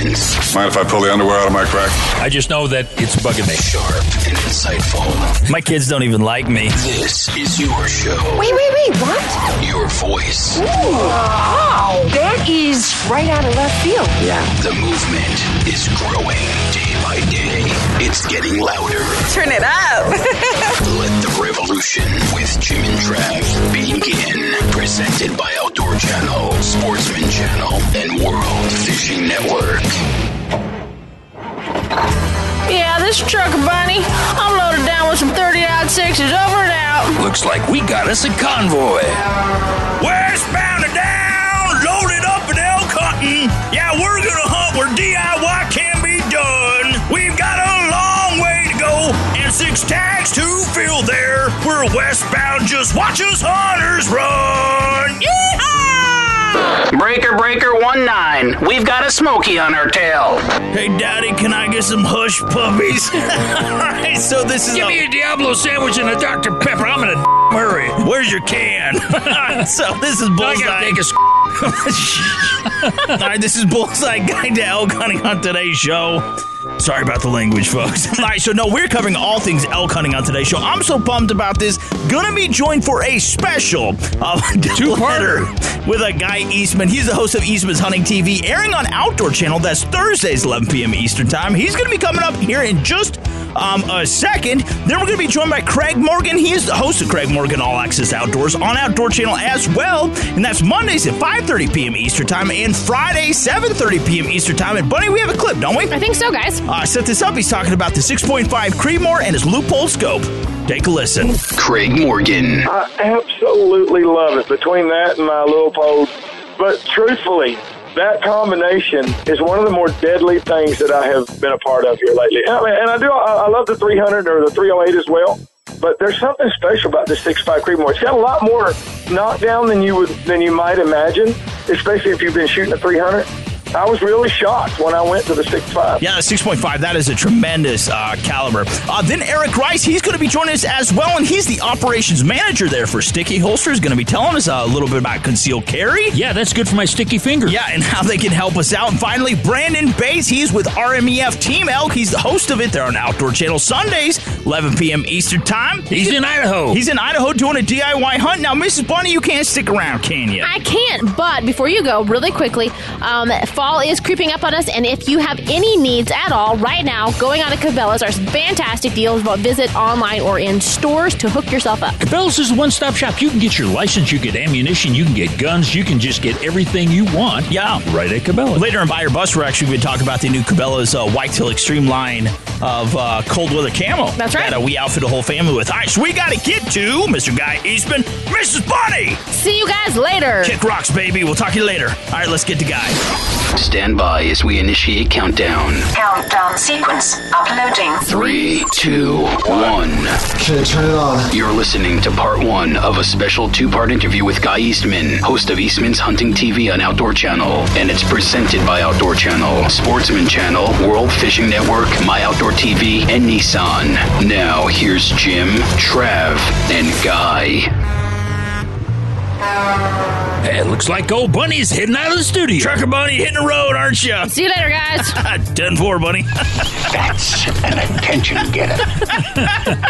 intense. Mind if I pull the underwear out of my crack? I just know that it's bugging me. Sharp and insightful. My kids don't even like me. This is your show. Wait, wait, wait, what? Your voice. Wow, that is right out of left field. Yeah. The movement is growing day by day. It's getting louder. Turn it up. Let revolution with Jim and Trav begin. Presented by Outdoor Channel, Sportsman Channel, and World Fishing Network. Yeah, this truck bunny. I'm loaded down with some 30 odd sixes over and out. Looks like we got us a convoy. Westbound and down, loaded up in elk hunting. Yeah, we're gonna hunt where DIY can be done. We've got a long way to go and six tags to fill there. We're westbound, just watch us hunters run. Yeehaw! Breaker Breaker 1 9. We've got a Smoky on our tail. Hey, Daddy, can I get some hush puppies? All right, so this is Give a- me a Diablo sandwich and a Dr. Pepper. I'm gonna hurry. Where's your can? so this is I bullseye. gotta take a All right, this is Bullseye Guide to Elk Hunting on today's show. Sorry about the language, folks. All right, so no, we're covering all things elk hunting on today's show. I'm so pumped about this. Gonna be joined for a special uh, two-parter with a guy Eastman. He's the host of Eastman's Hunting TV, airing on Outdoor Channel. That's Thursdays, 11 p.m. Eastern Time. He's gonna be coming up here in just um, a second. Then we're going to be joined by Craig Morgan. He is the host of Craig Morgan All Access Outdoors on Outdoor Channel as well, and that's Mondays at 5:30 p.m. Eastern Time and Fridays 7:30 p.m. Eastern Time. And Bunny, we have a clip, don't we? I think so, guys. Uh, set this up. He's talking about the 6.5 Creedmoor and his Leupold scope. Take a listen. Craig Morgan. I absolutely love it between that and my little pole. But truthfully, that combination is one of the more deadly things that I have been a part of here lately. I mean, and I do, I, I love the 300 or the 308 as well. But there's something special about the 6.5 Creedmoor. It's got a lot more knockdown than you would than you might imagine, especially if you've been shooting a 300. I was really shocked when I went to the 6.5. Yeah, the 6.5, that is a tremendous uh, caliber. Uh, then Eric Rice, he's going to be joining us as well, and he's the operations manager there for Sticky Holster. Holsters. Going to be telling us a little bit about concealed carry. Yeah, that's good for my sticky finger. Yeah, and how they can help us out. And finally, Brandon Bates, he's with RMEF Team Elk. He's the host of it. They're on Outdoor Channel Sundays, 11 p.m. Eastern Time. He's in Idaho. He's in Idaho doing a DIY hunt. Now, Mrs. Bunny, you can't stick around, can you? I can't, but before you go, really quickly, um, fall is creeping up on us, and if you have any needs at all right now, going on to Cabela's are fantastic deals. But visit online or in stores to hook yourself up. Cabela's is a one-stop shop. You can get your license, you get ammunition, you can get guns, you can just get everything you want. Yeah. Right at Cabela's. Later in Buyer Bus, we're actually going to talk about the new Cabela's uh, Whitetail Extreme line of uh, cold weather camo. That's right. That uh, we outfit the whole family with. All right, so we got to get to Mr. Guy Eastman, Mrs. Bunny. See you guys later. Kick rocks, baby. We'll talk to you later. All right, let's get to Guy. Stand by as we initiate countdown. Countdown sequence uploading. Three, two, one. Okay, turn it on. You're listening to part one of a special two part interview with Guy Eastman, host of Eastman's Hunting TV on Outdoor Channel. And it's presented by Outdoor Channel, Sportsman Channel, World Fishing Network, My Outdoor TV, and Nissan. Now, here's Jim, Trav, and Guy. Hey, it looks like old Bunny's heading out of the studio. Trucker Bunny hitting the road, aren't you? See you later, guys. 10 4, Bunny. That's an attention getter.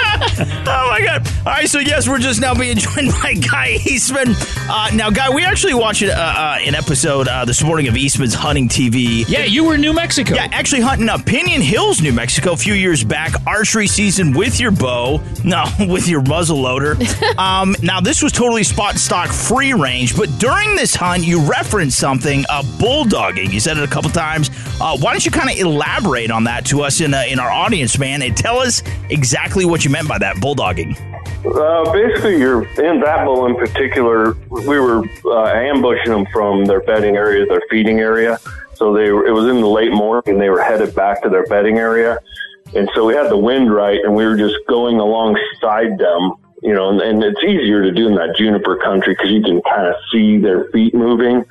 Oh my god! All right, so yes, we're just now being joined by Guy Eastman. Uh, now, Guy, we actually watched uh, uh, an episode uh, this morning of Eastman's Hunting TV. Yeah, you were in New Mexico. Yeah, actually hunting up Pinion Hills, New Mexico, a few years back. Archery season with your bow, no, with your muzzle loader. um, now, this was totally spot stock free range, but during this hunt, you referenced something, uh, bulldogging. You said it a couple times. Uh, why don't you kind of elaborate on that to us in uh, in our audience, man, and tell us exactly what you meant by that bulldogging? Uh, basically, you're in that bull in particular. We were uh, ambushing them from their bedding area, their feeding area. So they were, it was in the late morning, and they were headed back to their bedding area. And so we had the wind right, and we were just going alongside them. You know, and, and it's easier to do in that juniper country because you can kind of see their feet moving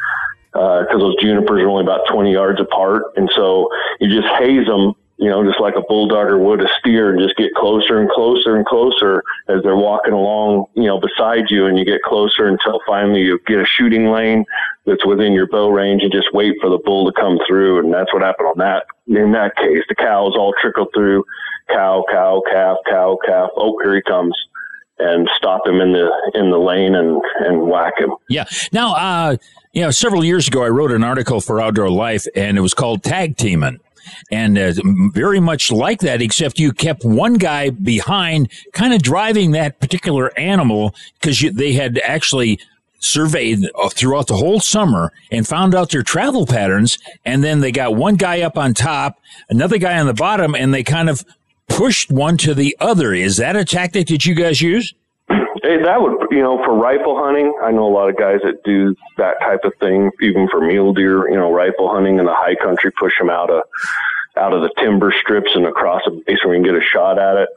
uh, because those junipers are only about 20 yards apart. And so you just haze them you know, just like a bulldogger would a steer and just get closer and closer and closer as they're walking along, you know, beside you and you get closer until finally you get a shooting lane. that's within your bow range and just wait for the bull to come through. And that's what happened on that. In that case, the cows all trickle through cow, cow, calf, cow, calf. Oh, here he comes and stop him in the in the lane and and whack him. Yeah. Now, uh, you know, several years ago, I wrote an article for Outdoor Life, and it was called Tag Teaming. And uh, very much like that, except you kept one guy behind, kind of driving that particular animal because they had actually surveyed throughout the whole summer and found out their travel patterns. And then they got one guy up on top, another guy on the bottom, and they kind of pushed one to the other. Is that a tactic that you guys use? Hey, that would, you know, for rifle hunting, I know a lot of guys that do that type of thing, even for mule deer, you know, rifle hunting in the high country, push them out of, out of the timber strips and across a base where you can get a shot at it.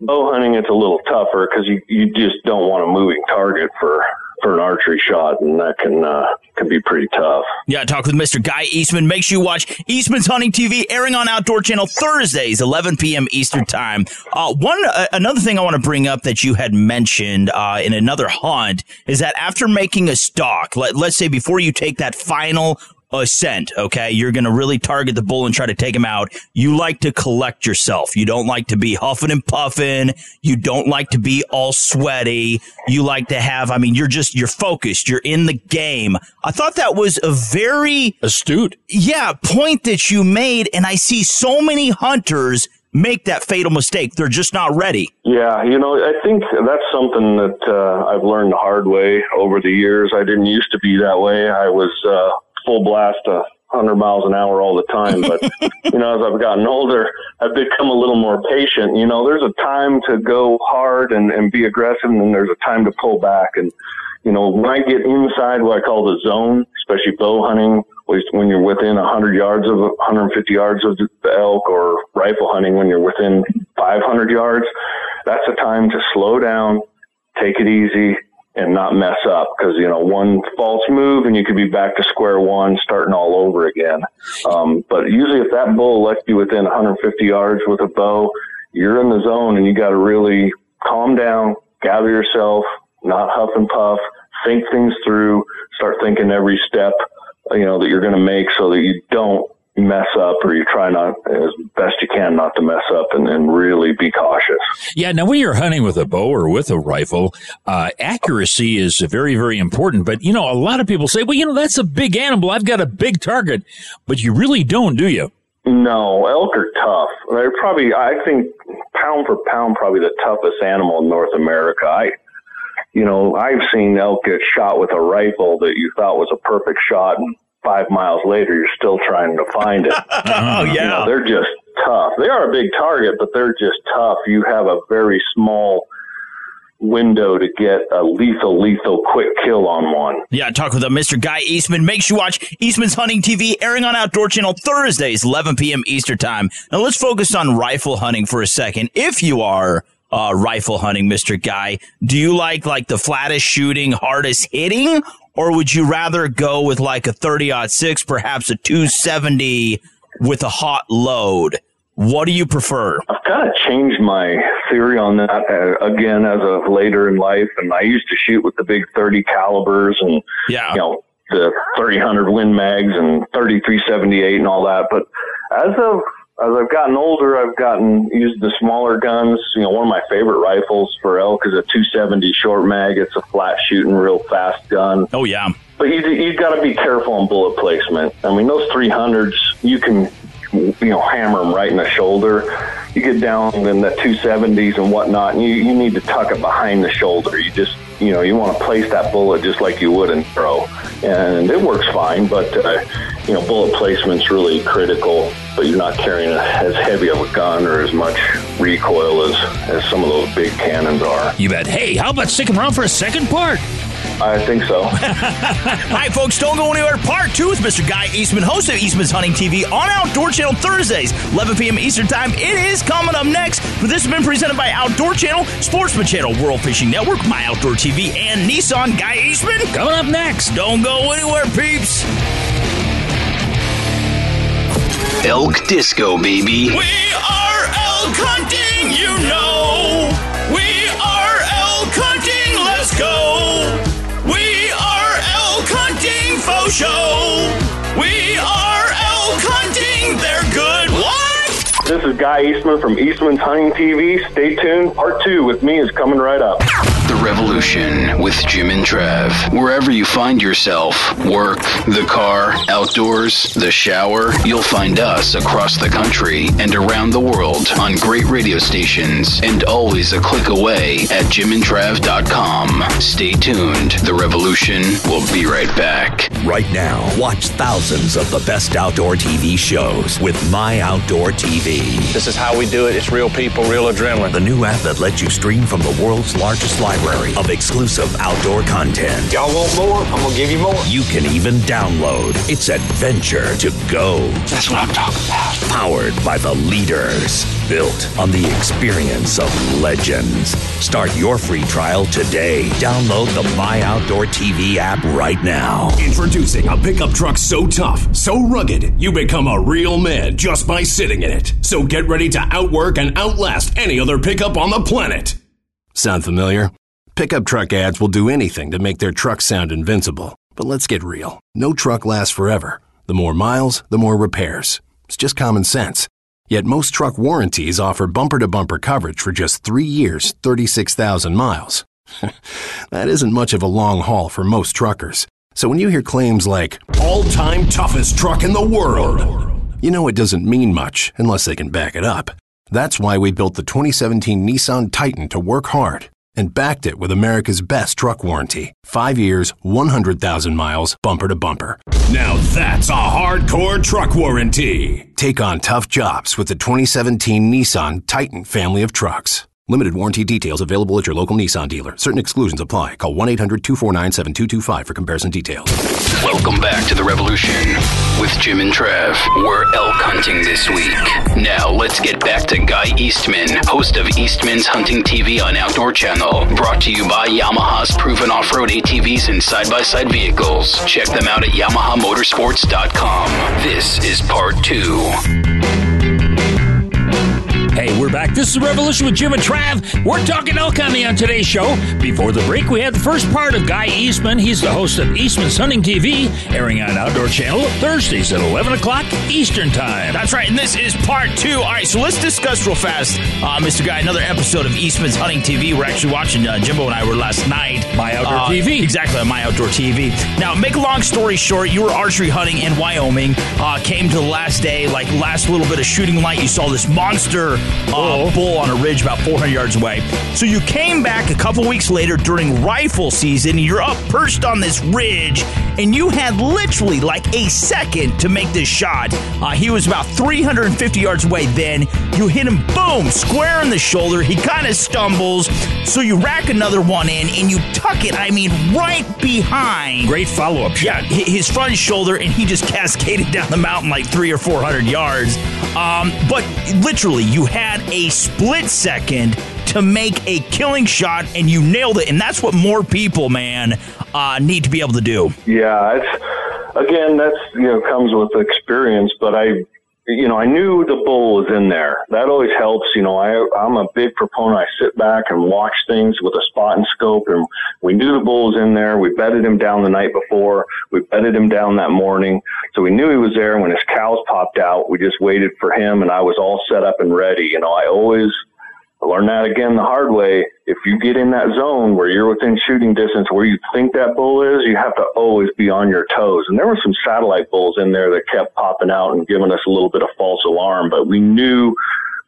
Bow hunting, it's a little tougher because you, you just don't want a moving target for for an archery shot, and that can uh, can be pretty tough. Yeah, talk with Mr. Guy Eastman. Make sure you watch Eastman's Hunting TV, airing on Outdoor Channel Thursdays, 11 p.m. Eastern Time. Uh, one uh, another thing I want to bring up that you had mentioned uh, in another hunt is that after making a stalk, let, let's say before you take that final a scent, okay? You're going to really target the bull and try to take him out. You like to collect yourself. You don't like to be huffing and puffing. You don't like to be all sweaty. You like to have, I mean, you're just, you're focused. You're in the game. I thought that was a very astute, yeah, point that you made. And I see so many hunters make that fatal mistake. They're just not ready. Yeah, you know, I think that's something that uh, I've learned the hard way over the years. I didn't used to be that way. I was, uh, full blast a hundred miles an hour all the time. But you know, as I've gotten older, I've become a little more patient. You know, there's a time to go hard and, and be aggressive, and then there's a time to pull back. And you know, when I get inside what I call the zone, especially bow hunting, when you're within 100 yards of 150 yards of the elk, or rifle hunting when you're within 500 yards, that's a time to slow down, take it easy, and not mess up because you know one false move and you could be back to square one starting all over again. Um, but usually if that bull left you within 150 yards with a bow you're in the zone and you got to really calm down gather yourself not huff and puff think things through start thinking every step you know that you're going to make so that you don't mess up or you try not as best you can not to mess up and, and really be cautious. Yeah. Now, when you're hunting with a bow or with a rifle, uh, accuracy is very, very important. But, you know, a lot of people say, well, you know, that's a big animal. I've got a big target, but you really don't, do you? No, elk are tough. They're probably, I think, pound for pound, probably the toughest animal in North America. I, you know, I've seen elk get shot with a rifle that you thought was a perfect shot, and five miles later, you're still trying to find it. oh, yeah. You know, they're just tough. They are a big target, but they're just tough. You have a very small window to get a lethal, lethal quick kill on one. Yeah, talk with a Mr. Guy Eastman. Make sure you watch Eastman's Hunting TV, airing on Outdoor Channel Thursdays, 11 p.m. Eastern Time. Now let's focus on rifle hunting for a second. If you are uh, rifle hunting, Mr. Guy, do you like like the flattest shooting, hardest hitting, or would you rather go with like a 30 6, perhaps a 270 with a hot load? What do you prefer? I've kind of changed my theory on that uh, again as of later in life. And I used to shoot with the big 30 calibers and, yeah. you know, the 300 Win Mags and 3378 and all that. But as of as I've gotten older, I've gotten used the smaller guns. You know, one of my favorite rifles for elk is a 270 short mag. It's a flat shooting, real fast gun. Oh yeah. But you you got to be careful on bullet placement. I mean, those 300s, you can you know hammer them right in the shoulder. You get down in the 270s and whatnot, and you you need to tuck it behind the shoulder. You just you know you want to place that bullet just like you would in throw, and it works fine. But uh, you know bullet placement's really critical but you're not carrying as heavy of a gun or as much recoil as, as some of those big cannons are. You bet. Hey, how about sticking around for a second part? I think so. Hi, folks, don't go anywhere. Part two with Mr. Guy Eastman, host of Eastman's Hunting TV on Outdoor Channel Thursdays, 11 p.m. Eastern Time. It is coming up next. But this has been presented by Outdoor Channel, Sportsman Channel, World Fishing Network, My Outdoor TV, and Nissan. Guy Eastman coming up next. Don't go anywhere, peeps. Elk Disco, baby. We are elk hunting, you know. We are elk hunting, let's go. We are elk hunting, faux show. We are elk hunting, they're good. What? This is Guy Eastman from Eastman's Hunting TV. Stay tuned. Part two with me is coming right up. The Revolution with Jim and Trav. Wherever you find yourself, work, the car, outdoors, the shower, you'll find us across the country and around the world on great radio stations and always a click away at jimandtrav.com. Stay tuned. The Revolution will be right back. Right now, watch thousands of the best outdoor TV shows with My Outdoor TV. This is how we do it. It's real people, real adrenaline. The new app that lets you stream from the world's largest library of exclusive outdoor content. Y'all want more? I'm going to give you more. You can even download. It's adventure to go. That's what I'm talking about. Powered by the leaders. Built on the experience of legends. Start your free trial today. Download the My Outdoor TV app right now. Introducing a pickup truck so tough, so rugged, you become a real man just by sitting in it. So get ready to outwork and outlast any other pickup on the planet. Sound familiar? Pickup truck ads will do anything to make their truck sound invincible. But let's get real. No truck lasts forever. The more miles, the more repairs. It's just common sense. Yet most truck warranties offer bumper to bumper coverage for just three years, 36,000 miles. that isn't much of a long haul for most truckers. So when you hear claims like, all time toughest truck in the world, you know it doesn't mean much unless they can back it up. That's why we built the 2017 Nissan Titan to work hard and backed it with America's best truck warranty. Five years, 100,000 miles, bumper to bumper. Now that's a hardcore truck warranty. Take on tough jobs with the 2017 Nissan Titan family of trucks. Limited warranty details available at your local Nissan dealer. Certain exclusions apply. Call 1 800 249 7225 for comparison details. Welcome back to The Revolution with Jim and Trav. We're elk hunting this week. Now let's get back to Guy Eastman, host of Eastman's Hunting TV on Outdoor Channel. Brought to you by Yamaha's proven off road ATVs and side by side vehicles. Check them out at YamahaMotorsports.com. This is part two. Back. This is Revolution with Jim and Trav. We're talking elk hunting on today's show. Before the break, we had the first part of Guy Eastman. He's the host of Eastman's Hunting TV, airing on Outdoor Channel Thursdays at 11 o'clock Eastern Time. That's right, and this is part two. All right, so let's discuss real fast, uh, Mr. Guy, another episode of Eastman's Hunting TV. We're actually watching, uh, Jimbo and I were last night. My Outdoor Uh, TV. Exactly, on My Outdoor TV. Now, make a long story short, you were archery hunting in Wyoming, uh, came to the last day, like last little bit of shooting light, you saw this monster uh, bull on a ridge about 400 yards away. So you came back a couple weeks later during rifle season, you're up perched on this ridge, and you had literally like a second to make this shot. Uh, he was about 350 yards away. Then you hit him, boom, square in the shoulder. He kind of stumbles, so you rack another one in, and you tuck it. I mean, right behind. Great follow up Yeah, his front shoulder, and he just cascaded down the mountain like three or four hundred yards. Um, but literally, you had a split second to make a killing shot, and you nailed it. And that's what more people, man, uh, need to be able to do. Yeah, it's again that's you know comes with experience, but I you know I knew the bull was in there. That always helps. You know, I I'm a big proponent. I sit back and watch things with a spot and scope, and we knew the bull was in there. We bedded him down the night before. We bedded him down that morning, so we knew he was there. When his cows popped out, we just waited for him, and I was all set up and ready. You know, I always I learned that again the hard way. If you get in that zone where you're within shooting distance where you think that bull is, you have to always be on your toes. And there were some satellite bulls in there that kept popping out and giving us a little bit of false alarm, but we knew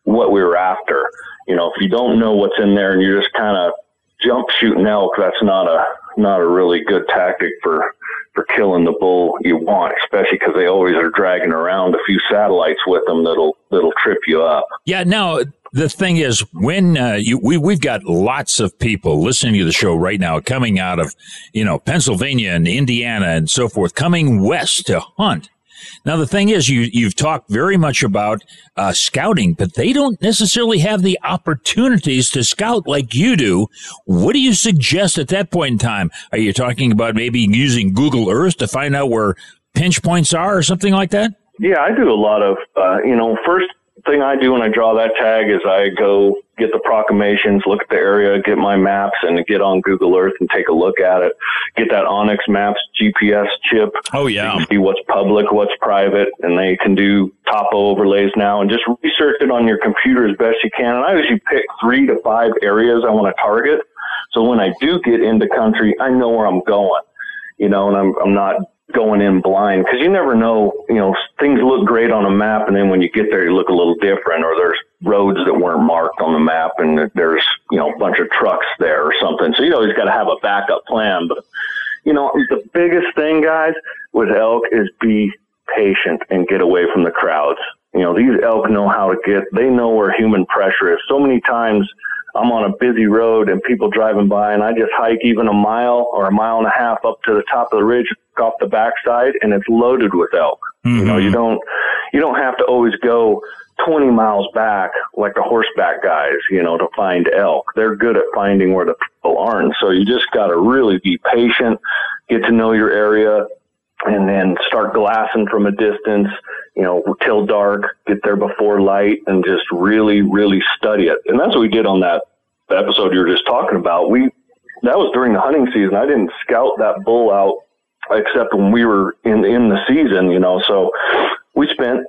what we were after. You know, if you don't know what's in there and you're just kind of jump shooting elk, that's not a not a really good tactic for for killing the bull you want, especially because they always are dragging around a few satellites with them that'll that'll trip you up. Yeah. Now the thing is, when uh, you we we've got lots of people listening to the show right now, coming out of you know Pennsylvania and Indiana and so forth, coming west to hunt. Now the thing is, you you've talked very much about uh, scouting, but they don't necessarily have the opportunities to scout like you do. What do you suggest at that point in time? Are you talking about maybe using Google Earth to find out where pinch points are or something like that? Yeah, I do a lot of, uh, you know, first thing I do when I draw that tag is I go get the proclamations, look at the area, get my maps, and get on Google Earth and take a look at it. Get that onX Maps GPS chip. Oh yeah. see what's public, what's private, and they can do topo overlays now and just research it on your computer as best you can. And I usually pick three to five areas I want to target. So when I do get into country, I know where I'm going, you know, and I'm, I'm not going in blind because you never know, you know, things look great on a map and then when you get there, you look a little different or there's roads that weren't marked on the map and there's, you know, a bunch of trucks there or something. So you always got to have a backup plan. But, you know, the biggest thing, guys, with elk is be patient and get away from the crowds. You know, these elk know how to get, they know where human pressure is. So many times I'm on a busy road and people driving by and I just hike even a mile or a mile and a half up to the top of the ridge off the backside and it's loaded with elk. Mm-hmm. You know, you don't, you don't have to always go 20 miles back like the horseback guys, you know, to find elk. They're good at finding where the people aren't. So you just got to really be patient, get to know your area, and then start glassing from a distance, you know, till dark, get there before light and just really, really study it. And that's what we did on that episode you were just talking about. We, that was during the hunting season. I didn't scout that bull out except when we were in, in the season, you know, so we spent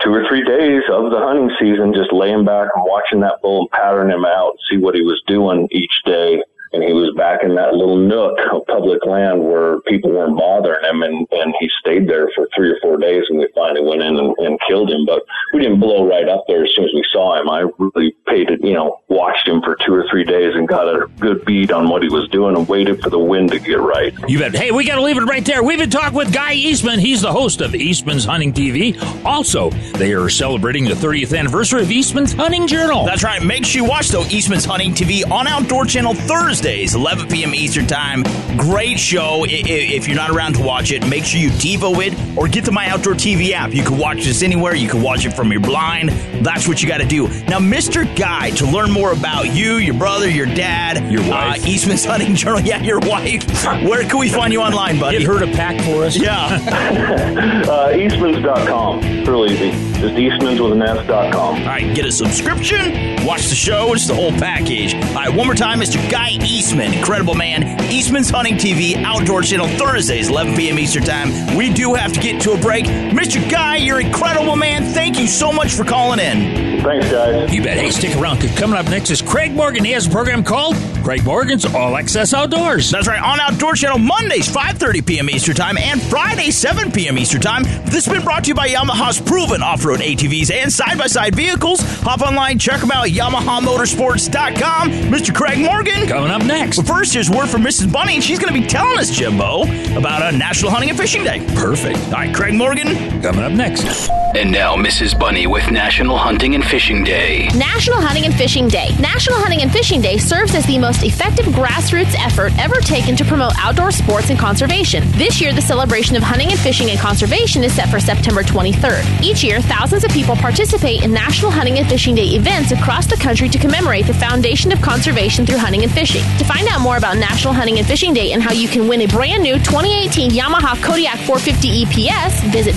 two or three days of the hunting season just laying back and watching that bull and patterning him out, see what he was doing each day and he was back in that little nook of public land where people weren't bothering him, and and he stayed there for three or four days, and we finally went in and, and killed him. But we didn't blow right up there as soon as we saw him. I really paid it, you know, watched him for two or three days and got a good beat on what he was doing, and waited for the wind to get right. You bet. Hey, we got to leave it right there. We've been talking with Guy Eastman. He's the host of Eastman's Hunting TV. Also, they are celebrating the 30th anniversary of Eastman's Hunting Journal. That's right. Make sure you watch though Eastman's Hunting TV on Outdoor Channel Thursday. Thursdays, 11 p.m. Eastern Time. Great show. If you're not around to watch it, make sure you Devo it or get to my Outdoor TV app. You can watch this anywhere. You can watch it from your blind. That's what you got to do. Now, Mr. Guy, to learn more about you, your brother, your dad, your wife, uh, Eastman's Hunting Journal, yeah, your wife. Where can we find you online, buddy? Get her to pack for us. Yeah. uh, Eastmans.com. It's real easy. Just Eastmans with an S.com. All right, get a subscription, watch the show. It's the whole package. All right, one more time, Mr. Guy Eastman, incredible man. Eastman's Hunting TV, Outdoor Channel, Thursdays, 11 p.m. Eastern Time. We do have to get to a break. Mr. Guy, you're incredible, man. Thank you so much for calling in. Thanks, guys. You bet. Hey, stick around because coming up next is Craig Morgan. He has a program called Craig Morgan's All Access Outdoors. That's right, on Outdoor Channel, Mondays, 5.30 p.m. Eastern Time, and Fridays, 7 p.m. Eastern Time. This has been brought to you by Yamaha's proven off-road ATVs and side-by-side vehicles. Hop online, check them out at YamahaMotorsports.com. Mr. Craig Morgan. Coming up next. But first, here's word from Mrs. Bunny, and she's going to be telling us, Jimbo, about a National Hunting and Fishing Day. Perfect. All right, Craig Morgan. Coming up next. And now, Mrs. Bunny with National Hunting and Fishing Day. National Hunting and Fishing Day. National Hunting and Fishing Day serves as the most effective grassroots effort ever taken to promote outdoor sports and conservation. This year, the celebration of hunting and fishing and conservation is set for September 23rd. Each year, thousands of people participate in National Hunting and Fishing Day events across the country to commemorate the foundation of conservation through hunting and fishing. To find out more about National Hunting and Fishing Day and how you can win a brand new 2018 Yamaha Kodiak 450 EPS, visit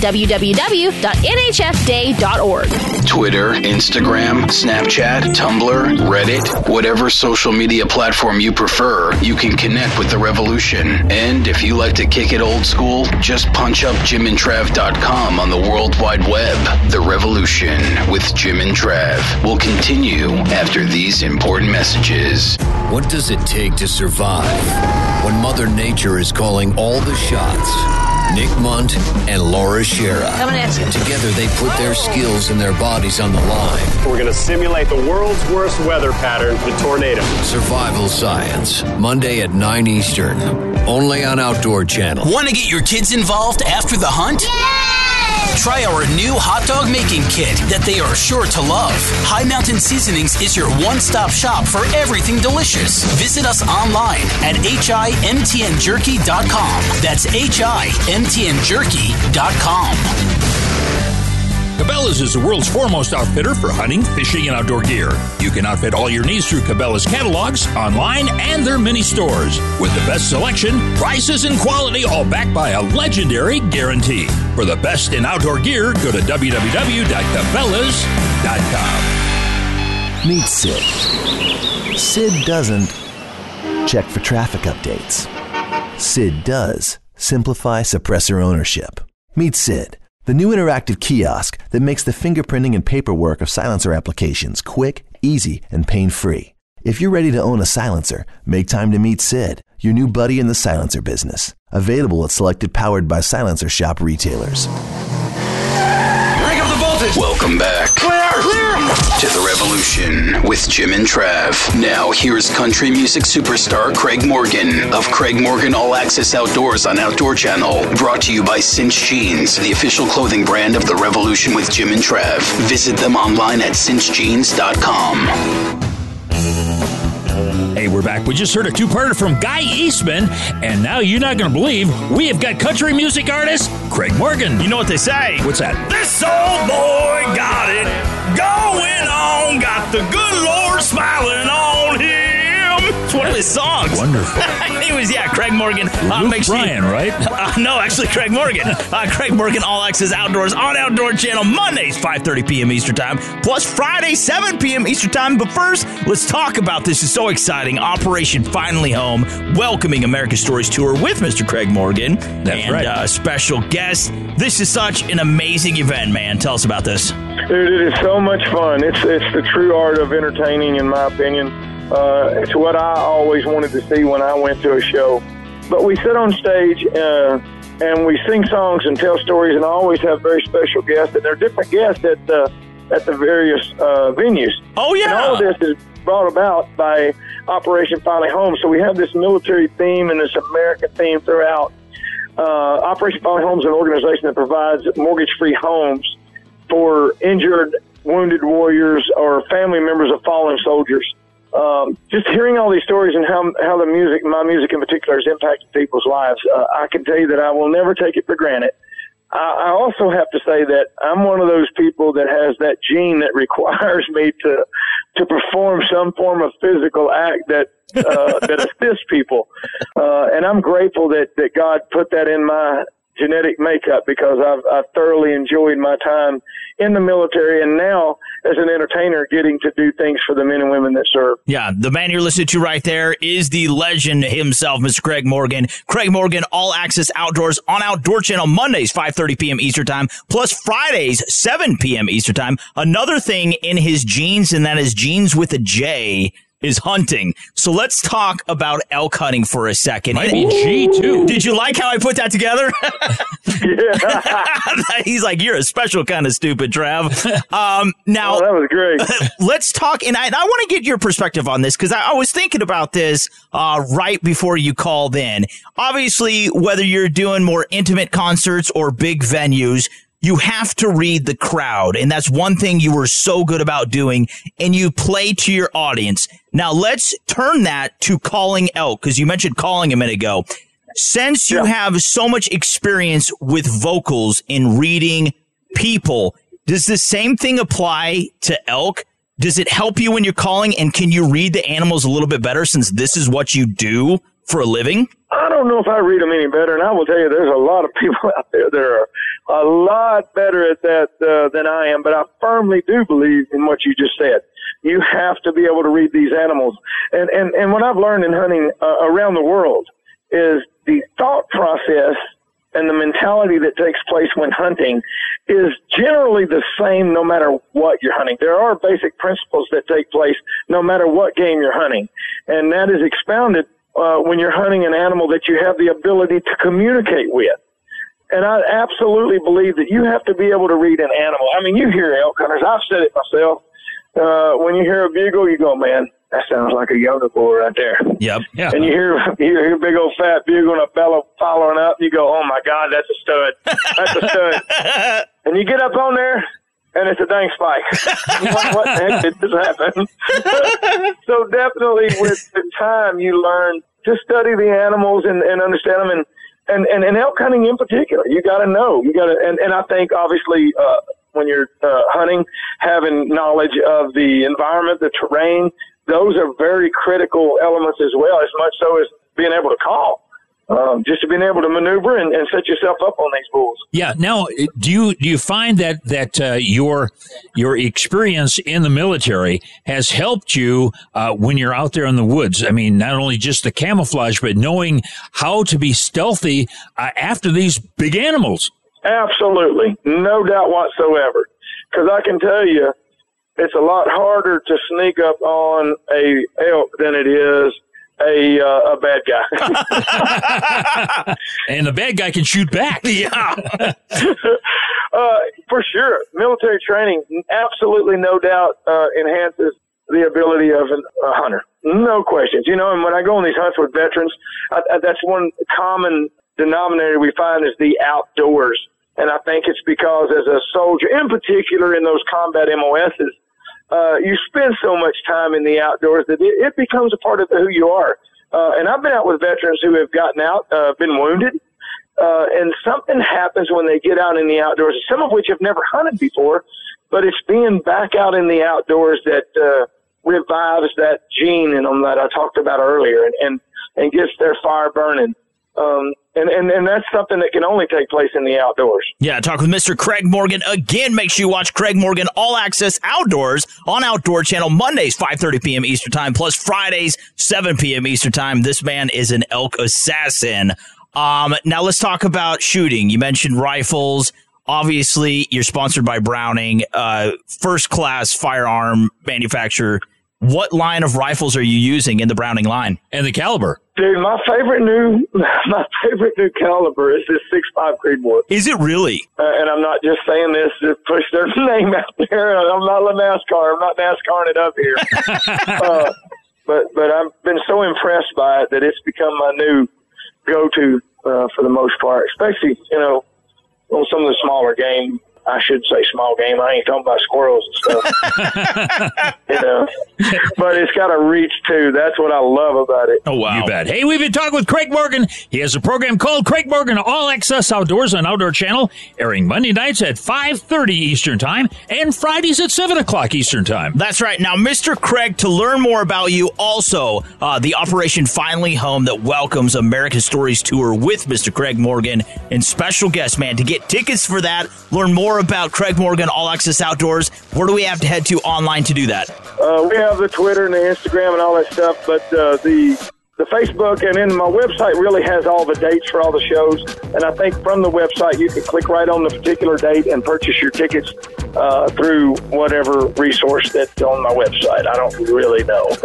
www.nhfday.org. Twitter, Instagram, Snapchat, Tumblr, Reddit, whatever social media platform you prefer, you can connect with the revolution. And if you like to kick it old school, just punch up jimandtrav.com on the World Wide Web. The revolution with Jim and Trav will continue after these important messages. What does it take to survive when Mother Nature is calling all the shots? Nick Munt and Laura Schara. Coming at you. Together, they put their skills and their bodies on the line. We're going to simulate the world's worst weather pattern, the tornado. Survival Science, Monday at 9 Eastern, only on Outdoor Channel. Want to get your kids involved after the hunt? Try our new hot dog making kit that they are sure to love. High Mountain Seasonings is your one stop shop for everything delicious. Visit us online at himtnjerky.com. That's himtnjerky.com. Cabela's is the world's foremost outfitter for hunting, fishing, and outdoor gear. You can outfit all your needs through Cabela's catalogs, online, and their mini stores. With the best selection, prices, and quality, all backed by a legendary guarantee. For the best in outdoor gear, go to www.cabela's.com. Meet Sid. Sid doesn't check for traffic updates. Sid does simplify suppressor ownership. Meet Sid, the new interactive kiosk that makes the fingerprinting and paperwork of silencer applications quick, easy, and pain free. If you're ready to own a silencer, make time to meet Sid, your new buddy in the silencer business. Available at selected powered by Silencer Shop retailers. Break up the voltage. Welcome back. Clear, clear. To the revolution with Jim and Trav. Now here's country music superstar Craig Morgan of Craig Morgan All Access Outdoors on Outdoor Channel. Brought to you by Cinch Jeans, the official clothing brand of the revolution with Jim and Trav. Visit them online at cinchjeans.com. Hey, we're back. We just heard a two-parter from Guy Eastman, and now you're not going to believe we have got country music artist Craig Morgan. You know what they say? What's that? This old boy got it going on, got the good Lord smiling on him. It's one of his songs. Wonderful. he was, yeah, Craig Morgan. Uh, Luke make sure you- Bryan, right? Uh, no, actually, Craig Morgan. Uh, Craig Morgan, All Access Outdoors on Outdoor Channel, Mondays, 5.30 p.m. Eastern Time, plus Friday, 7 p.m. Eastern Time. But first, let's talk about this. It's so exciting. Operation Finally Home, welcoming America's Stories Tour with Mr. Craig Morgan. That's and, right. uh, special guest. This is such an amazing event, man. Tell us about this. Dude, it is so much fun. It's it's the true art of entertaining, in my opinion. Uh, it's what I always wanted to see when I went to a show. But we sit on stage uh, and we sing songs and tell stories, and I always have very special guests, and they're different guests at the at the various uh, venues. Oh yeah, and all of this is brought about by Operation Finally Home. So we have this military theme and this American theme throughout. Uh, Operation Finally Home is an organization that provides mortgage-free homes for injured, wounded warriors or family members of fallen soldiers. Um, just hearing all these stories and how how the music, my music in particular, has impacted people's lives, uh, I can tell you that I will never take it for granted. I, I also have to say that I'm one of those people that has that gene that requires me to to perform some form of physical act that uh, that assists people, uh, and I'm grateful that that God put that in my genetic makeup because I've, I've thoroughly enjoyed my time in the military and now as an entertainer getting to do things for the men and women that serve. Yeah, the man you're listening to right there is the legend himself, Mr. Craig Morgan. Craig Morgan, All Access Outdoors on Outdoor Channel Mondays, 5:30 p.m. Eastern Time, plus Fridays, 7 p.m. Eastern Time. Another thing in his jeans, and that is jeans with a J. Is hunting. So let's talk about elk hunting for a second. Might be G, too. Did you like how I put that together? He's like, you're a special kind of stupid, Trav. Um, now, Oh, that was great. let's talk, and I, I want to get your perspective on this because I, I was thinking about this uh, right before you called in. Obviously, whether you're doing more intimate concerts or big venues, you have to read the crowd, and that's one thing you were so good about doing, and you play to your audience. Now, let's turn that to calling elk because you mentioned calling a minute ago. Since you have so much experience with vocals in reading people, does the same thing apply to elk? Does it help you when you're calling? And can you read the animals a little bit better since this is what you do for a living? I don't know if I read them any better, and I will tell you, there's a lot of people out there that are a lot better at that uh, than I am. But I firmly do believe in what you just said. You have to be able to read these animals, and and and what I've learned in hunting uh, around the world is the thought process and the mentality that takes place when hunting is generally the same no matter what you're hunting. There are basic principles that take place no matter what game you're hunting, and that is expounded uh, when you're hunting an animal that you have the ability to communicate with. And I absolutely believe that you have to be able to read an animal. I mean, you hear elk hunters. I've said it myself. Uh, when you hear a bugle, you go, man, that sounds like a younger boy right there. Yep. Yeah. And you hear you hear a big old fat bugle and a bellow following up, and you go, "Oh my God, that's a stud! That's a stud!" and you get up on there, and it's a dang spike. what, what the heck did this happen? so definitely, with the time, you learn to study the animals and, and understand them, and and and, and elk hunting in particular, you got to know. You got to, and and I think obviously. Uh, when you're uh, hunting, having knowledge of the environment, the terrain, those are very critical elements as well, as much so as being able to call. Um, just to being able to maneuver and, and set yourself up on these bulls. Yeah. Now, do you do you find that that uh, your your experience in the military has helped you uh, when you're out there in the woods? I mean, not only just the camouflage, but knowing how to be stealthy uh, after these big animals. Absolutely, no doubt whatsoever. Because I can tell you, it's a lot harder to sneak up on a elk than it is a uh, a bad guy. and the bad guy can shoot back. Yeah. uh, for sure. Military training, absolutely no doubt, uh, enhances the ability of an, a hunter. No questions. You know, and when I go on these hunts with veterans, I, I, that's one common denominator we find is the outdoors. And I think it's because as a soldier, in particular in those combat MOSs, uh, you spend so much time in the outdoors that it, it becomes a part of who you are. Uh, and I've been out with veterans who have gotten out, uh, been wounded, uh, and something happens when they get out in the outdoors, some of which have never hunted before, but it's being back out in the outdoors that, uh, revives that gene in them that I talked about earlier and, and, and gets their fire burning. Um, and, and, and that's something that can only take place in the outdoors. Yeah, talk with Mr. Craig Morgan. Again, make sure you watch Craig Morgan All Access Outdoors on Outdoor Channel Mondays, 5.30 p.m. Eastern Time, plus Fridays, 7 p.m. Eastern Time. This man is an elk assassin. Um, now let's talk about shooting. You mentioned rifles. Obviously, you're sponsored by Browning, uh, first class firearm manufacturer what line of rifles are you using in the Browning line? And the caliber? Dude, my favorite new my favorite new caliber is this six five Creedmoor. Is it really? Uh, and I'm not just saying this to push their name out there. I'm not a NASCAR. I'm not NASCARing it up here. uh, but but I've been so impressed by it that it's become my new go to uh, for the most part, especially you know on some of the smaller game I should say small game. I ain't talking about squirrels and stuff. you know, but it's got a reach too. That's what I love about it. Oh wow, you bet. Hey, we've been talking with Craig Morgan. He has a program called Craig Morgan All Access Outdoors on Outdoor Channel, airing Monday nights at five thirty Eastern Time and Fridays at seven o'clock Eastern Time. That's right. Now, Mr. Craig, to learn more about you, also uh, the Operation Finally Home that welcomes American Stories tour with Mr. Craig Morgan and special guest man. To get tickets for that, learn more more about Craig Morgan All Access Outdoors, where do we have to head to online to do that? Uh, we have the Twitter and the Instagram and all that stuff, but uh, the the Facebook and then my website really has all the dates for all the shows. And I think from the website you can click right on the particular date and purchase your tickets uh, through whatever resource that's on my website. I don't really know.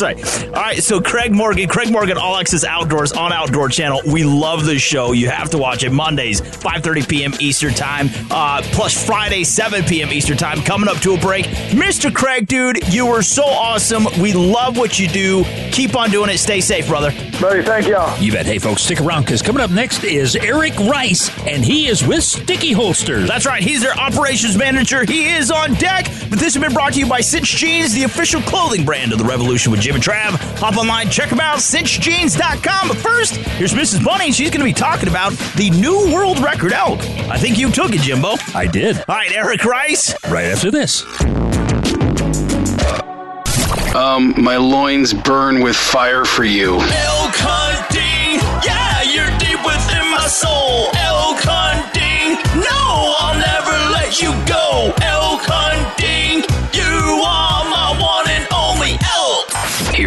right. All right. So Craig Morgan, Craig Morgan, All Access Outdoors on Outdoor Channel. We love the show. You have to watch it Mondays, 5:30 p.m. Eastern Time, uh, plus Friday, 7 p.m. Eastern Time. Coming up to a break, Mr. Craig, dude, you were so awesome. We love what you do. Keep on doing it. Stay safe, brother. Buddy, thank y'all. You bet. Hey, folks, stick around because coming up next is Eric Rice, and he is with Sticky Holsters. That's right. He's their operations manager. He is on deck. But this has been brought to you by Cinch Jeans, the official clothing brand of the Revolution with Jim and Trav. Hop online, check them out, cinchjeans.com. But first, here's Mrs. Bunny. She's going to be talking about the new world record elk. I think you took it, Jimbo. I did. All right, Eric Rice. Right after this. Um, my loins burn with fire for you. Elk hunting, yeah, you're deep within my soul. Elk hunting, no, I'll never let you go.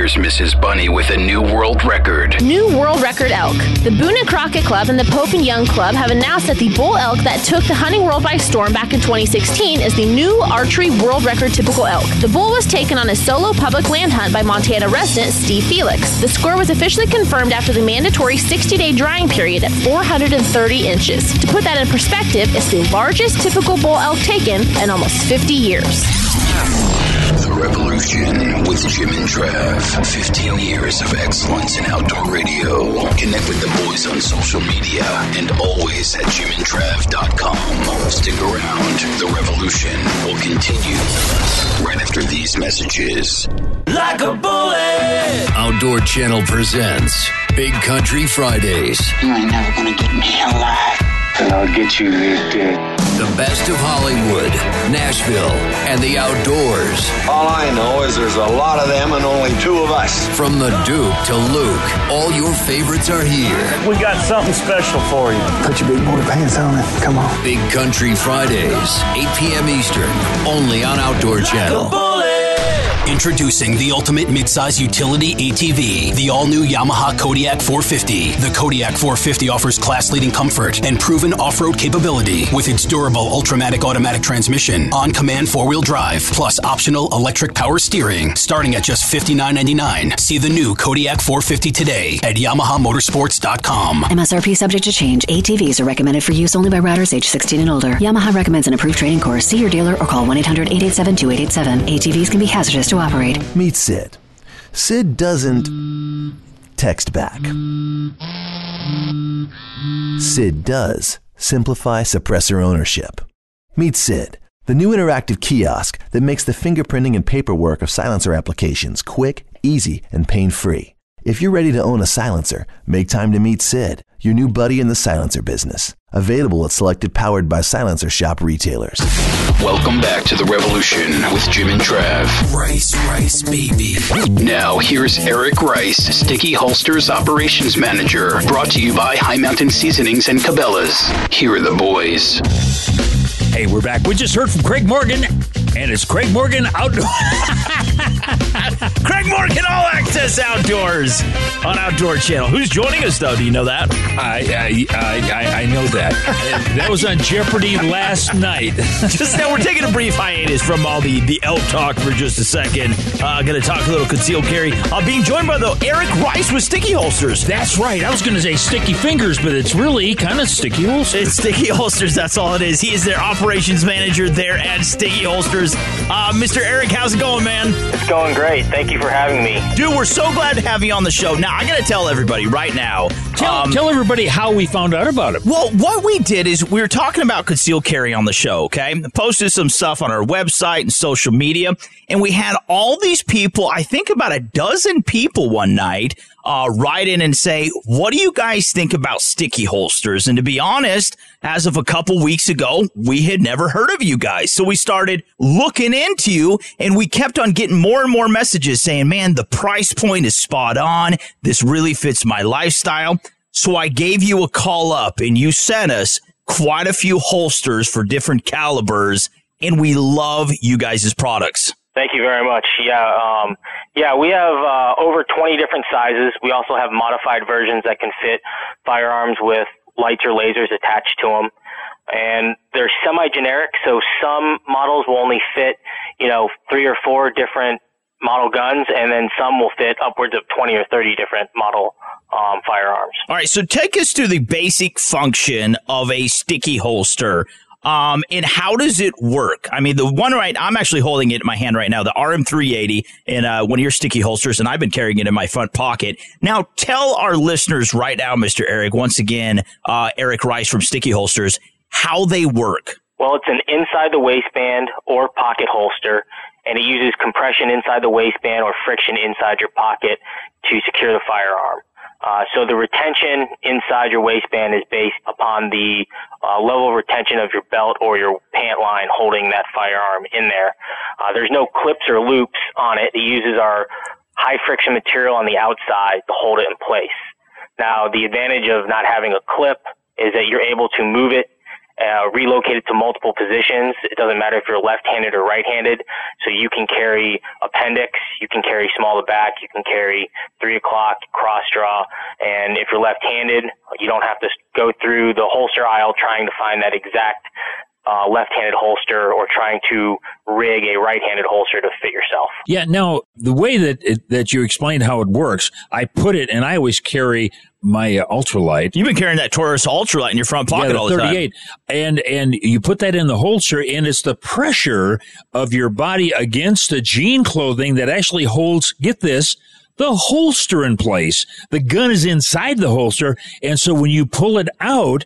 Here's Mrs. Bunny with a new world record. New world record elk. The Boone and Crockett Club and the Pope and Young Club have announced that the bull elk that took the hunting world by storm back in 2016 is the new archery world record typical elk. The bull was taken on a solo public land hunt by Montana resident Steve Felix. The score was officially confirmed after the mandatory 60 day drying period at 430 inches. To put that in perspective, it's the largest typical bull elk taken in almost 50 years. The Revolution with Jim and Trav. 15 years of excellence in outdoor radio. Connect with the boys on social media and always at jimandtrav.com. Stick around. The Revolution will continue right after these messages. Like a bullet. Outdoor Channel presents Big Country Fridays. You ain't never gonna get me alive. And I'll get you there dead. The best of Hollywood, Nashville, and the outdoors. All I know is there's a lot of them and only two of us. From the Duke to Luke, all your favorites are here. We got something special for you. Put your big boy pants on and come on. Big Country Fridays, 8 p.m. Eastern, only on Outdoor Channel. Introducing the ultimate midsize utility ATV, the all new Yamaha Kodiak 450. The Kodiak 450 offers class leading comfort and proven off road capability with its durable Ultramatic automatic transmission, on command four wheel drive, plus optional electric power steering, starting at just $59.99. See the new Kodiak 450 today at YamahaMotorsports.com. MSRP subject to change. ATVs are recommended for use only by riders age 16 and older. Yamaha recommends an approved training course. See your dealer or call 1 800 887 2887. ATVs can be hazardous to operate. Meet Sid. Sid doesn't text back. Sid does simplify suppressor ownership. Meet Sid, the new interactive kiosk that makes the fingerprinting and paperwork of silencer applications quick, easy, and pain free. If you're ready to own a silencer, make time to meet Sid, your new buddy in the silencer business. Available at selected powered by silencer shop retailers. Welcome back to the revolution with Jim and Trav. Rice, rice, baby. Now, here's Eric Rice, Sticky Holsters Operations Manager, brought to you by High Mountain Seasonings and Cabela's. Here are the boys. Hey, we're back. We just heard from Craig Morgan, and it's Craig Morgan Outdoor. Craig Morgan All Access Outdoors on Outdoor Channel. Who's joining us, though? Do you know that? I I, I, I know that. that was on Jeopardy last night. just now, we're taking a brief hiatus from all the, the elk talk for just a second. Uh, going to talk a little concealed carry. Uh, being joined by, though, Eric Rice with Sticky Holsters. That's right. I was going to say sticky fingers, but it's really kind of sticky holsters. It's Sticky Holsters. That's all it is. He is their operations manager there at Sticky Holsters. Uh, Mr. Eric, how's it going, man? It's going great. Thank you for having me. Dude, we're so glad to have you on the show. Now, I got to tell everybody right now. Tell, tell everybody how we found out about it. Well, what we did is we were talking about concealed carry on the show, okay? Posted some stuff on our website and social media, and we had all these people, I think about a dozen people one night, uh, write in and say, what do you guys think about sticky holsters? And to be honest, as of a couple weeks ago, we had never heard of you guys. So we started looking into you and we kept on getting more and more messages saying, man, the price point is spot on. This really fits my lifestyle. So I gave you a call up and you sent us quite a few holsters for different calibers and we love you guys' products. Thank you very much. Yeah, um, yeah, we have uh, over 20 different sizes. We also have modified versions that can fit firearms with lights or lasers attached to them. And they're semi-generic, so some models will only fit, you know, three or four different model guns, and then some will fit upwards of 20 or 30 different model um, firearms. All right, so take us through the basic function of a sticky holster. Um, and how does it work? I mean, the one right, I'm actually holding it in my hand right now, the RM380 in uh, one of your sticky holsters, and I've been carrying it in my front pocket. Now, tell our listeners right now, Mr. Eric, once again, uh, Eric Rice from Sticky Holsters, how they work. Well, it's an inside the waistband or pocket holster, and it uses compression inside the waistband or friction inside your pocket to secure the firearm. Uh, so the retention inside your waistband is based upon the uh, level of retention of your belt or your pant line holding that firearm in there. Uh, there's no clips or loops on it. It uses our high friction material on the outside to hold it in place. Now, the advantage of not having a clip is that you're able to move it uh, relocate it to multiple positions. It doesn't matter if you're left-handed or right-handed. So you can carry appendix, you can carry small to back, you can carry three o'clock, cross draw, and if you're left-handed, you don't have to go through the holster aisle trying to find that exact uh, left-handed holster or trying to rig a right-handed holster to fit yourself. Yeah. Now, the way that it, that you explained how it works, I put it, and I always carry my uh, ultralight. You've been carrying that Taurus ultralight in your front pocket yeah, all the 38. time. And and you put that in the holster, and it's the pressure of your body against the jean clothing that actually holds. Get this. The holster in place. The gun is inside the holster. And so when you pull it out,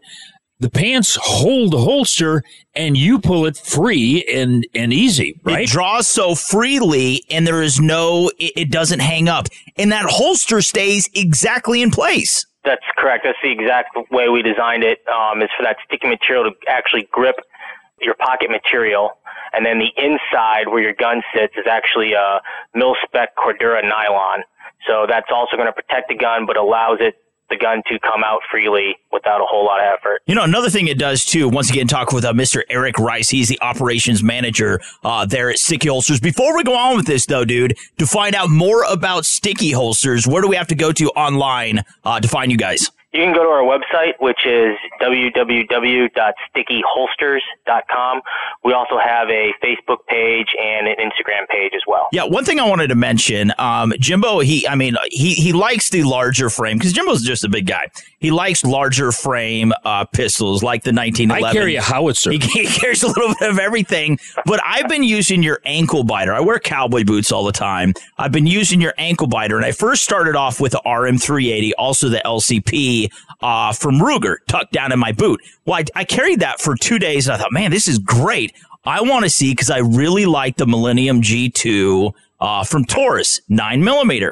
the pants hold the holster and you pull it free and, and easy, right? It draws so freely and there is no, it, it doesn't hang up. And that holster stays exactly in place. That's correct. That's the exact way we designed it. Um, is for that sticky material to actually grip your pocket material, and then the inside where your gun sits is actually a mil spec Cordura nylon. So that's also going to protect the gun, but allows it the gun to come out freely without a whole lot of effort. You know, another thing it does too, once again, talk with uh, Mr. Eric Rice. He's the operations manager uh, there at Sticky Holsters. Before we go on with this, though, dude, to find out more about Sticky Holsters, where do we have to go to online uh, to find you guys? You can go to our website, which is www.stickyholsters.com. We also have a Facebook page and an Instagram page as well. Yeah, one thing I wanted to mention, um, Jimbo, he, I mean, he, he likes the larger frame because Jimbo's just a big guy. He likes larger frame uh, pistols like the 1911. I carry a howitzer. He, he carries a little bit of everything, but I've been using your ankle biter. I wear cowboy boots all the time. I've been using your ankle biter, and I first started off with the RM380, also the LCP uh, from Ruger, tucked down in my boot. Well, I, I carried that for two days, and I thought, man, this is great. I want to see because I really like the Millennium G2 uh, from Taurus, nine millimeter.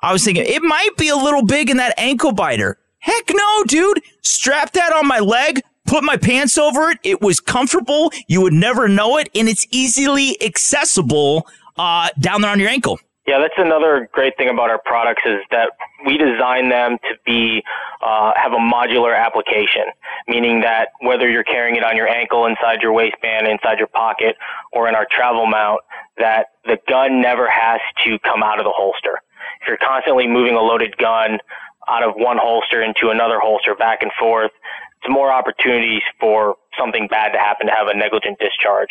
I was thinking it might be a little big in that ankle biter. Heck no, dude. Strap that on my leg, put my pants over it. It was comfortable. You would never know it, and it's easily accessible uh, down there on your ankle. Yeah, that's another great thing about our products is that we design them to be uh, have a modular application, meaning that whether you're carrying it on your ankle, inside your waistband, inside your pocket, or in our travel mount, that the gun never has to come out of the holster. If you're constantly moving a loaded gun out of one holster into another holster, back and forth, it's more opportunities for something bad to happen to have a negligent discharge.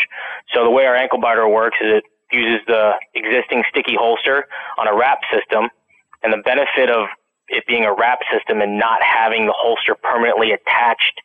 So the way our ankle biter works is it uses the existing sticky holster on a wrap system. And the benefit of it being a wrap system and not having the holster permanently attached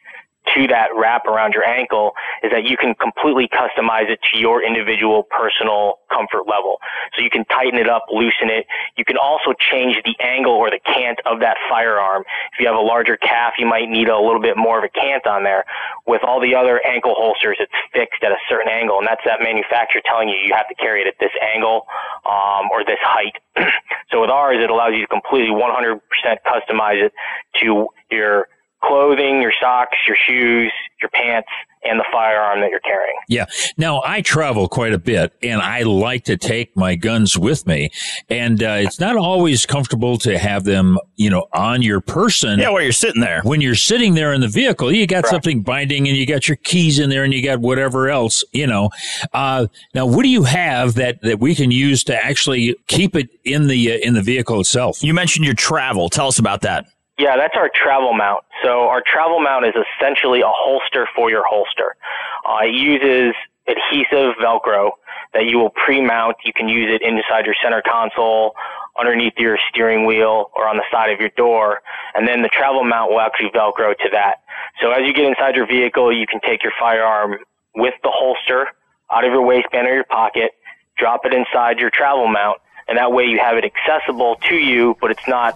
to that wrap around your ankle is that you can completely customize it to your individual personal comfort level. So you can tighten it up, loosen it. You can also change the angle or the cant of that firearm. If you have a larger calf, you might need a little bit more of a cant on there. With all the other ankle holsters, it's fixed at a certain angle, and that's that manufacturer telling you you have to carry it at this angle um, or this height. so with ours, it allows you to completely 100% customize it to your clothing, your socks, your shoes, your pants, and the firearm that you're carrying. Yeah. Now I travel quite a bit and I like to take my guns with me and uh, it's not always comfortable to have them, you know, on your person. Yeah, while you're sitting there. When you're sitting there in the vehicle, you got Correct. something binding and you got your keys in there and you got whatever else, you know. Uh, now what do you have that, that we can use to actually keep it in the, uh, in the vehicle itself? You mentioned your travel. Tell us about that. Yeah, that's our travel mount. So our travel mount is essentially a holster for your holster. Uh, it uses adhesive Velcro that you will pre-mount. You can use it inside your center console, underneath your steering wheel, or on the side of your door. And then the travel mount will actually Velcro to that. So as you get inside your vehicle, you can take your firearm with the holster out of your waistband or your pocket, drop it inside your travel mount, and that way you have it accessible to you, but it's not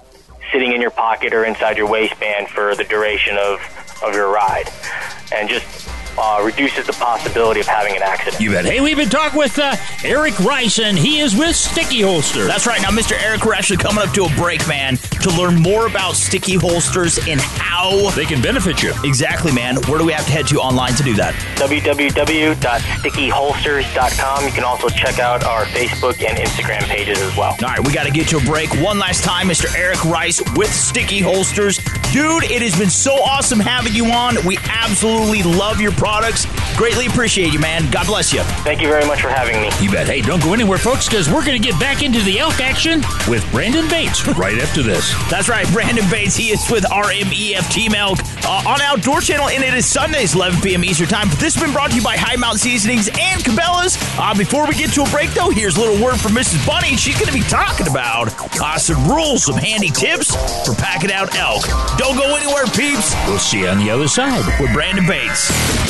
sitting in your pocket or inside your waistband for the duration of, of your ride. And just uh, reduces the possibility of having an accident. You bet. Hey, we've been talking with uh, Eric Rice, and he is with Sticky Holster. That's right. Now, Mr. Eric, we're actually coming up to a break, man, to learn more about sticky holsters and how they can benefit you. Exactly, man. Where do we have to head to online to do that? www.stickyholsters.com. You can also check out our Facebook and Instagram pages as well. All right, we got to get to a break. One last time, Mr. Eric Rice with Sticky Holsters. Dude, it has been so awesome having you on. We absolutely love your products. Greatly appreciate you, man. God bless you. Thank you very much for having me. You bet. Hey, don't go anywhere, folks, because we're going to get back into the elk action with Brandon Bates right after this. That's right, Brandon Bates. He is with RMEF Team Elk uh, on Outdoor Channel, and it is Sundays, 11 p.m. Eastern Time. This has been brought to you by High Mountain Seasonings and Cabela's. Uh, before we get to a break, though, here's a little word from Mrs. Bunny. She's going to be talking about uh, some rules, some handy tips for packing out elk. Don't go anywhere, peeps. We'll see you on the other side with Brandon Bates.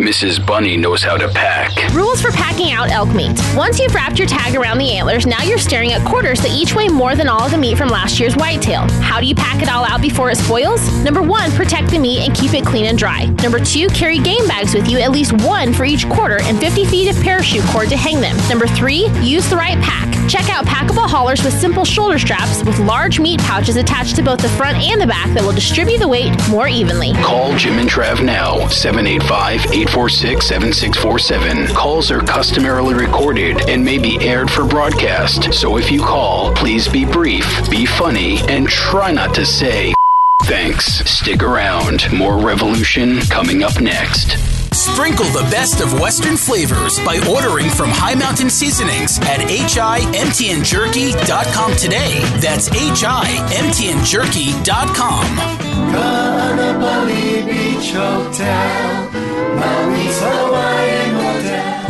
Mrs. Bunny knows how to pack. Rules for packing out elk meat. Once you've wrapped your tag around the antlers, now you're staring at quarters that each weigh more than all of the meat from last year's whitetail. How do you pack it all out before it spoils? Number one, protect the meat and keep it clean and dry. Number two, carry game bags with you, at least one for each quarter, and 50 feet of parachute cord to hang them. Number three, use the right pack. Check out packable haulers with simple shoulder straps with large meat pouches attached to both the front and the back that will distribute the weight more evenly. Call Jim and Trav now, 785 846 7647. Calls are customarily recorded and may be aired for broadcast. So if you call, please be brief, be funny, and try not to say thanks. Stick around. More revolution coming up next. Sprinkle the best of Western flavors by ordering from High Mountain Seasonings at himtnjerky.com today. That's himtnjerky.com. Kaanapali Beach Hotel, Maui's Hawaiian.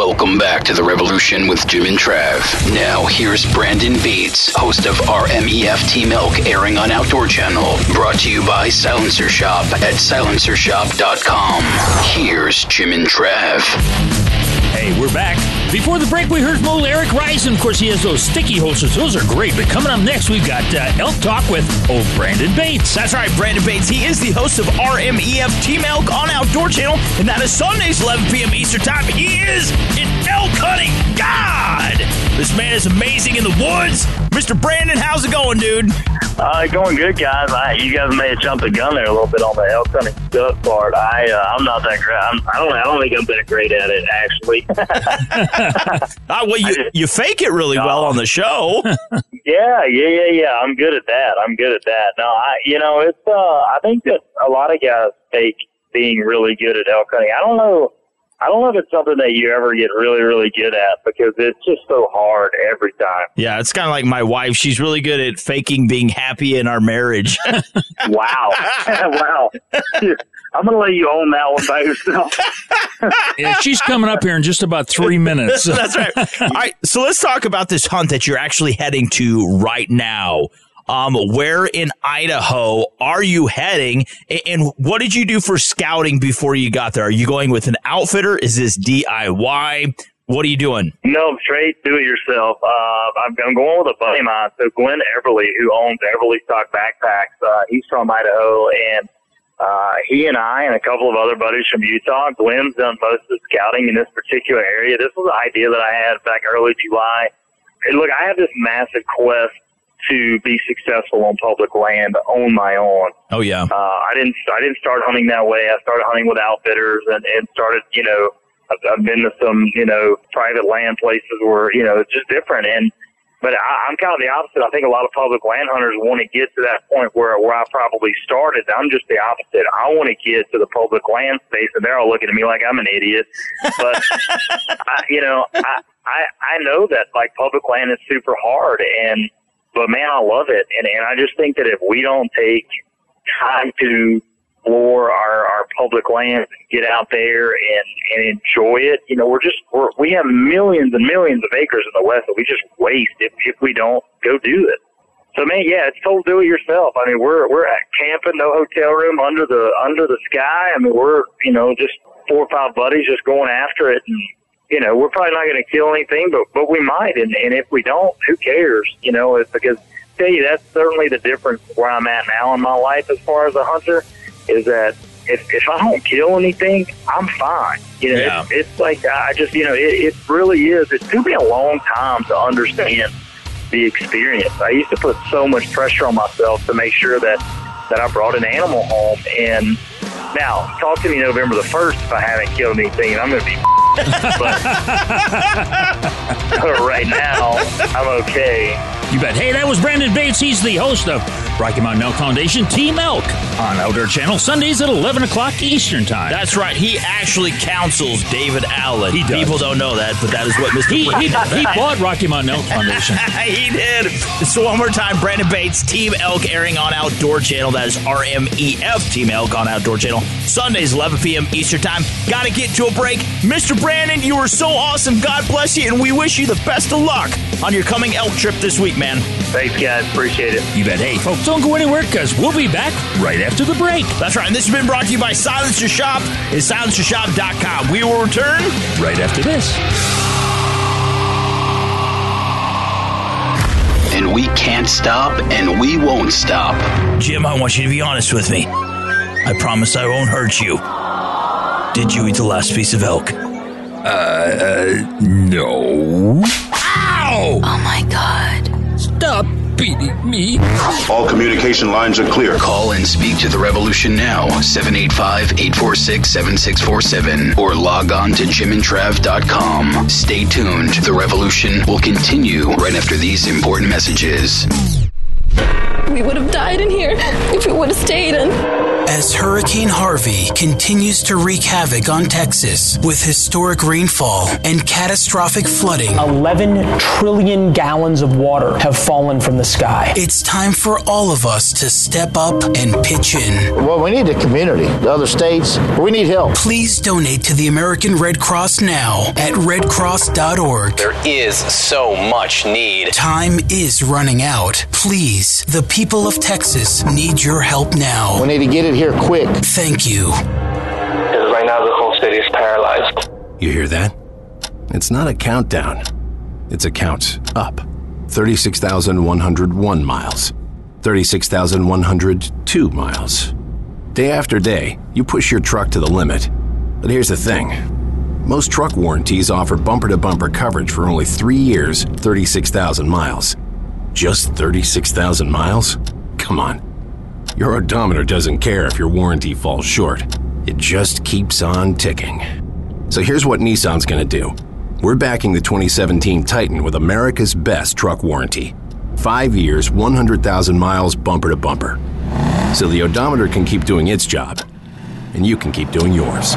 Welcome back to the Revolution with Jim and Trav. Now, here's Brandon Bates, host of RMEF Elk, airing on Outdoor Channel. Brought to you by Silencer Shop at silencershop.com. Here's Jim and Trav. Hey, we're back. Before the break, we heard from old Eric Rice, and of course, he has those sticky holsters. Those are great. But coming up next, we've got uh, Elk Talk with old Brandon Bates. That's right, Brandon Bates. He is the host of RMEF Team Elk on Outdoor Channel, and that is Sundays, 11 p.m. Eastern Time. He is an elk hunting god. This man is amazing in the woods. Mr. Brandon, how's it going, dude? Uh, going good, guys. I, you guys may have jumped the gun there a little bit on the elk hunting stuff part. I, uh, I'm not that great. I'm, I don't, I don't think I'm that great at it, actually. Ah, well, you, you fake it really well on the show. yeah, yeah, yeah, yeah. I'm good at that. I'm good at that. No, I, you know, it's. Uh, I think that a lot of guys fake being really good at elk hunting. I don't know. I don't know if it's something that you ever get really, really good at because it's just so hard every time. Yeah, it's kind of like my wife. She's really good at faking being happy in our marriage. wow, wow. I'm going to let you own that one by yourself. Yeah, she's coming up here in just about three minutes. That's right. All right, so let's talk about this hunt that you're actually heading to right now. Um, where in Idaho are you heading, and what did you do for scouting before you got there? Are you going with an outfitter? Is this DIY? What are you doing? No, straight do it yourself. Uh, I'm, I'm going with a buddy of mine. So Glenn Eberle, who owns Eberlestock Backpacks, uh, he's from Idaho, and uh, he and I and a couple of other buddies from Utah. Glenn's done most of the scouting in this particular area. This was an idea that I had back early July. Look, I have this massive quest to be successful on public land on my own. Oh yeah. Uh, I didn't I didn't start hunting that way. I started hunting with outfitters and, and started, you know, I've, I've been to some, you know, private land places where, you know, it's just different. And, but I, I'm kind of the opposite. I think a lot of public land hunters want to get to that point where, where I probably started. I'm just the opposite. I want to get to the public land space and they're all looking at me like I'm an idiot. But, I, you know, I, I, I know that like public land is super hard and, but man, I love it. And, and I just think that if we don't take time to explore our, our public land, get out there and, and enjoy it, you know, we're just, we're, we have millions and millions of acres in the West that we just waste if, if we don't go do it. So man, yeah, it's told do it yourself. I mean, we're, we're at camping, no hotel room under the, under the sky. I mean, we're, you know, just four or five buddies just going after it and, you know, we're probably not going to kill anything, but but we might, and and if we don't, who cares? You know, it's because I tell you that's certainly the difference where I'm at now in my life as far as a hunter is that if if I don't kill anything, I'm fine. You know, Yeah. it's, it's like I just you know it, it really is. It took me a long time to understand the experience. I used to put so much pressure on myself to make sure that that I brought an animal home. And now, talk to me November the first if I haven't killed anything. I'm going to be. but right now, I'm okay. You bet. Hey, that was Brandon Bates. He's the host of Rocky Mountain Elk Foundation Team Elk on Outdoor Channel Sundays at 11 o'clock Eastern Time. That's right. He actually counsels David Allen. He does. People don't know that, but that is what Mr. He, he, he bought Rocky Mountain Elk Foundation. he did. So one more time, Brandon Bates, Team Elk, airing on Outdoor Channel. That is RMEF Team Elk on Outdoor Channel. Sundays, 11 p.m. Eastern Time. Got to get to a break. Mr. Brandon, you are so awesome. God bless you, and we wish you the best of luck on your coming elk trip this week, man. Thanks, guys. Appreciate it. You bet. Hey, folks, don't go anywhere because we'll be back right after the break. That's right. And this has been brought to you by Silencer Shop. It's silencershop.com. We will return right after this. And we can't stop, and we won't stop. Jim, I want you to be honest with me. I promise I won't hurt you. Did you eat the last piece of elk? Uh, uh no. Ow! Oh my god. Stop beating me. All communication lines are clear. Call and speak to the revolution now. 785 846 7647 or log on to jimandtrav.com. Stay tuned. The revolution will continue right after these important messages. We would have died in here if we would have stayed in. As Hurricane Harvey continues to wreak havoc on Texas with historic rainfall and catastrophic flooding, 11 trillion gallons of water have fallen from the sky. it's time for all of us to step up and pitch in. Well, we need the community, the other states. We need help. Please donate to the American Red Cross now at redcross.org. There is so much need. Time is running out. Please, the people of Texas need your help now. We need to get it here quick. Thank you. Because right now the whole city is paralyzed. You hear that? It's not a countdown. It's a count up. 36,101 miles. 36,102 miles. Day after day, you push your truck to the limit. But here's the thing most truck warranties offer bumper to bumper coverage for only three years, 36,000 miles. Just 36,000 miles? Come on. Your odometer doesn't care if your warranty falls short, it just keeps on ticking. So here's what Nissan's gonna do we're backing the 2017 Titan with America's best truck warranty five years, 100,000 miles bumper to bumper. So the odometer can keep doing its job, and you can keep doing yours.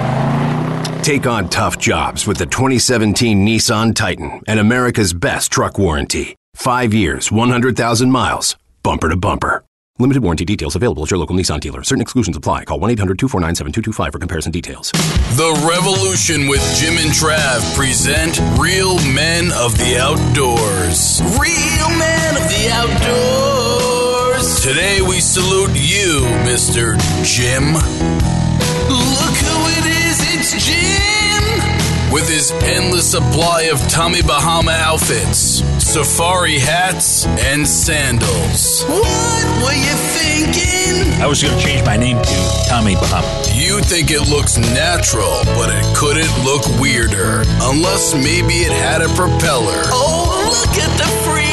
Take on tough jobs with the 2017 Nissan Titan and America's best truck warranty. Five years, 100,000 miles, bumper to bumper. Limited warranty details available at your local Nissan dealer. Certain exclusions apply. Call 1 800 249 7225 for comparison details. The Revolution with Jim and Trav present Real Men of the Outdoors. Real Men of the Outdoors. Today we salute you, Mr. Jim. Look who it is, it's Jim! With his endless supply of Tommy Bahama outfits, safari hats, and sandals. What were you thinking? I was going to change my name to Tommy Bahama. You think it looks natural, but it couldn't look weirder. Unless maybe it had a propeller. Oh, look at the freak!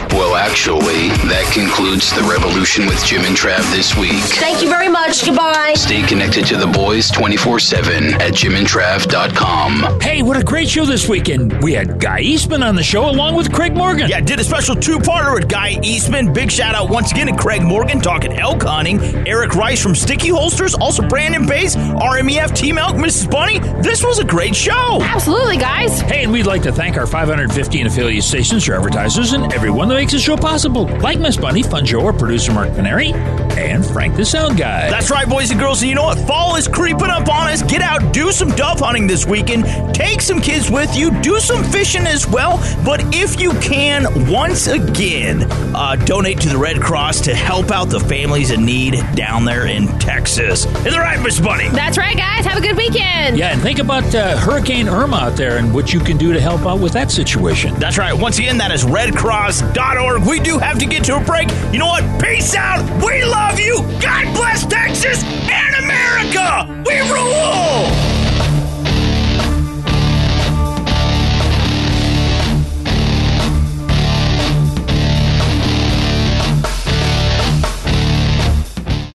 Well, actually, that concludes the revolution with Jim and Trav this week. Thank you very much. Goodbye. Stay connected to the boys 24 7 at jimandtrav.com. Hey, what a great show this weekend. We had Guy Eastman on the show along with Craig Morgan. Yeah, did a special two-parter with Guy Eastman. Big shout out once again to Craig Morgan talking elk hunting. Eric Rice from Sticky Holsters, also Brandon Bates, RMEF Team Elk, Mrs. Bunny. This was a great show. Absolutely, guys. Hey, and we'd like to thank our 515 affiliate stations, your advertisers, and everyone that makes the show possible. Like Miss Bunny, Fun Joe, our producer Mark Paneri, and Frank the Sound Guy. That's right, boys and girls. And you know what? Fall is creeping up on us. Get out, do some dove hunting this weekend. Take some kids with you. Do some fishing as well. But if you can, once again, uh, donate to the Red Cross to help out the families in need down there in Texas. Is that right, Miss Bunny? That's right, guys. Have a good weekend. Yeah, and think about uh, Hurricane Irma out there and what you can do to help out with that situation. That's right. Once again, that is redcross.org. We do have to get to a break. You know what? Peace out. We love love you. God bless Texas and America. We rule.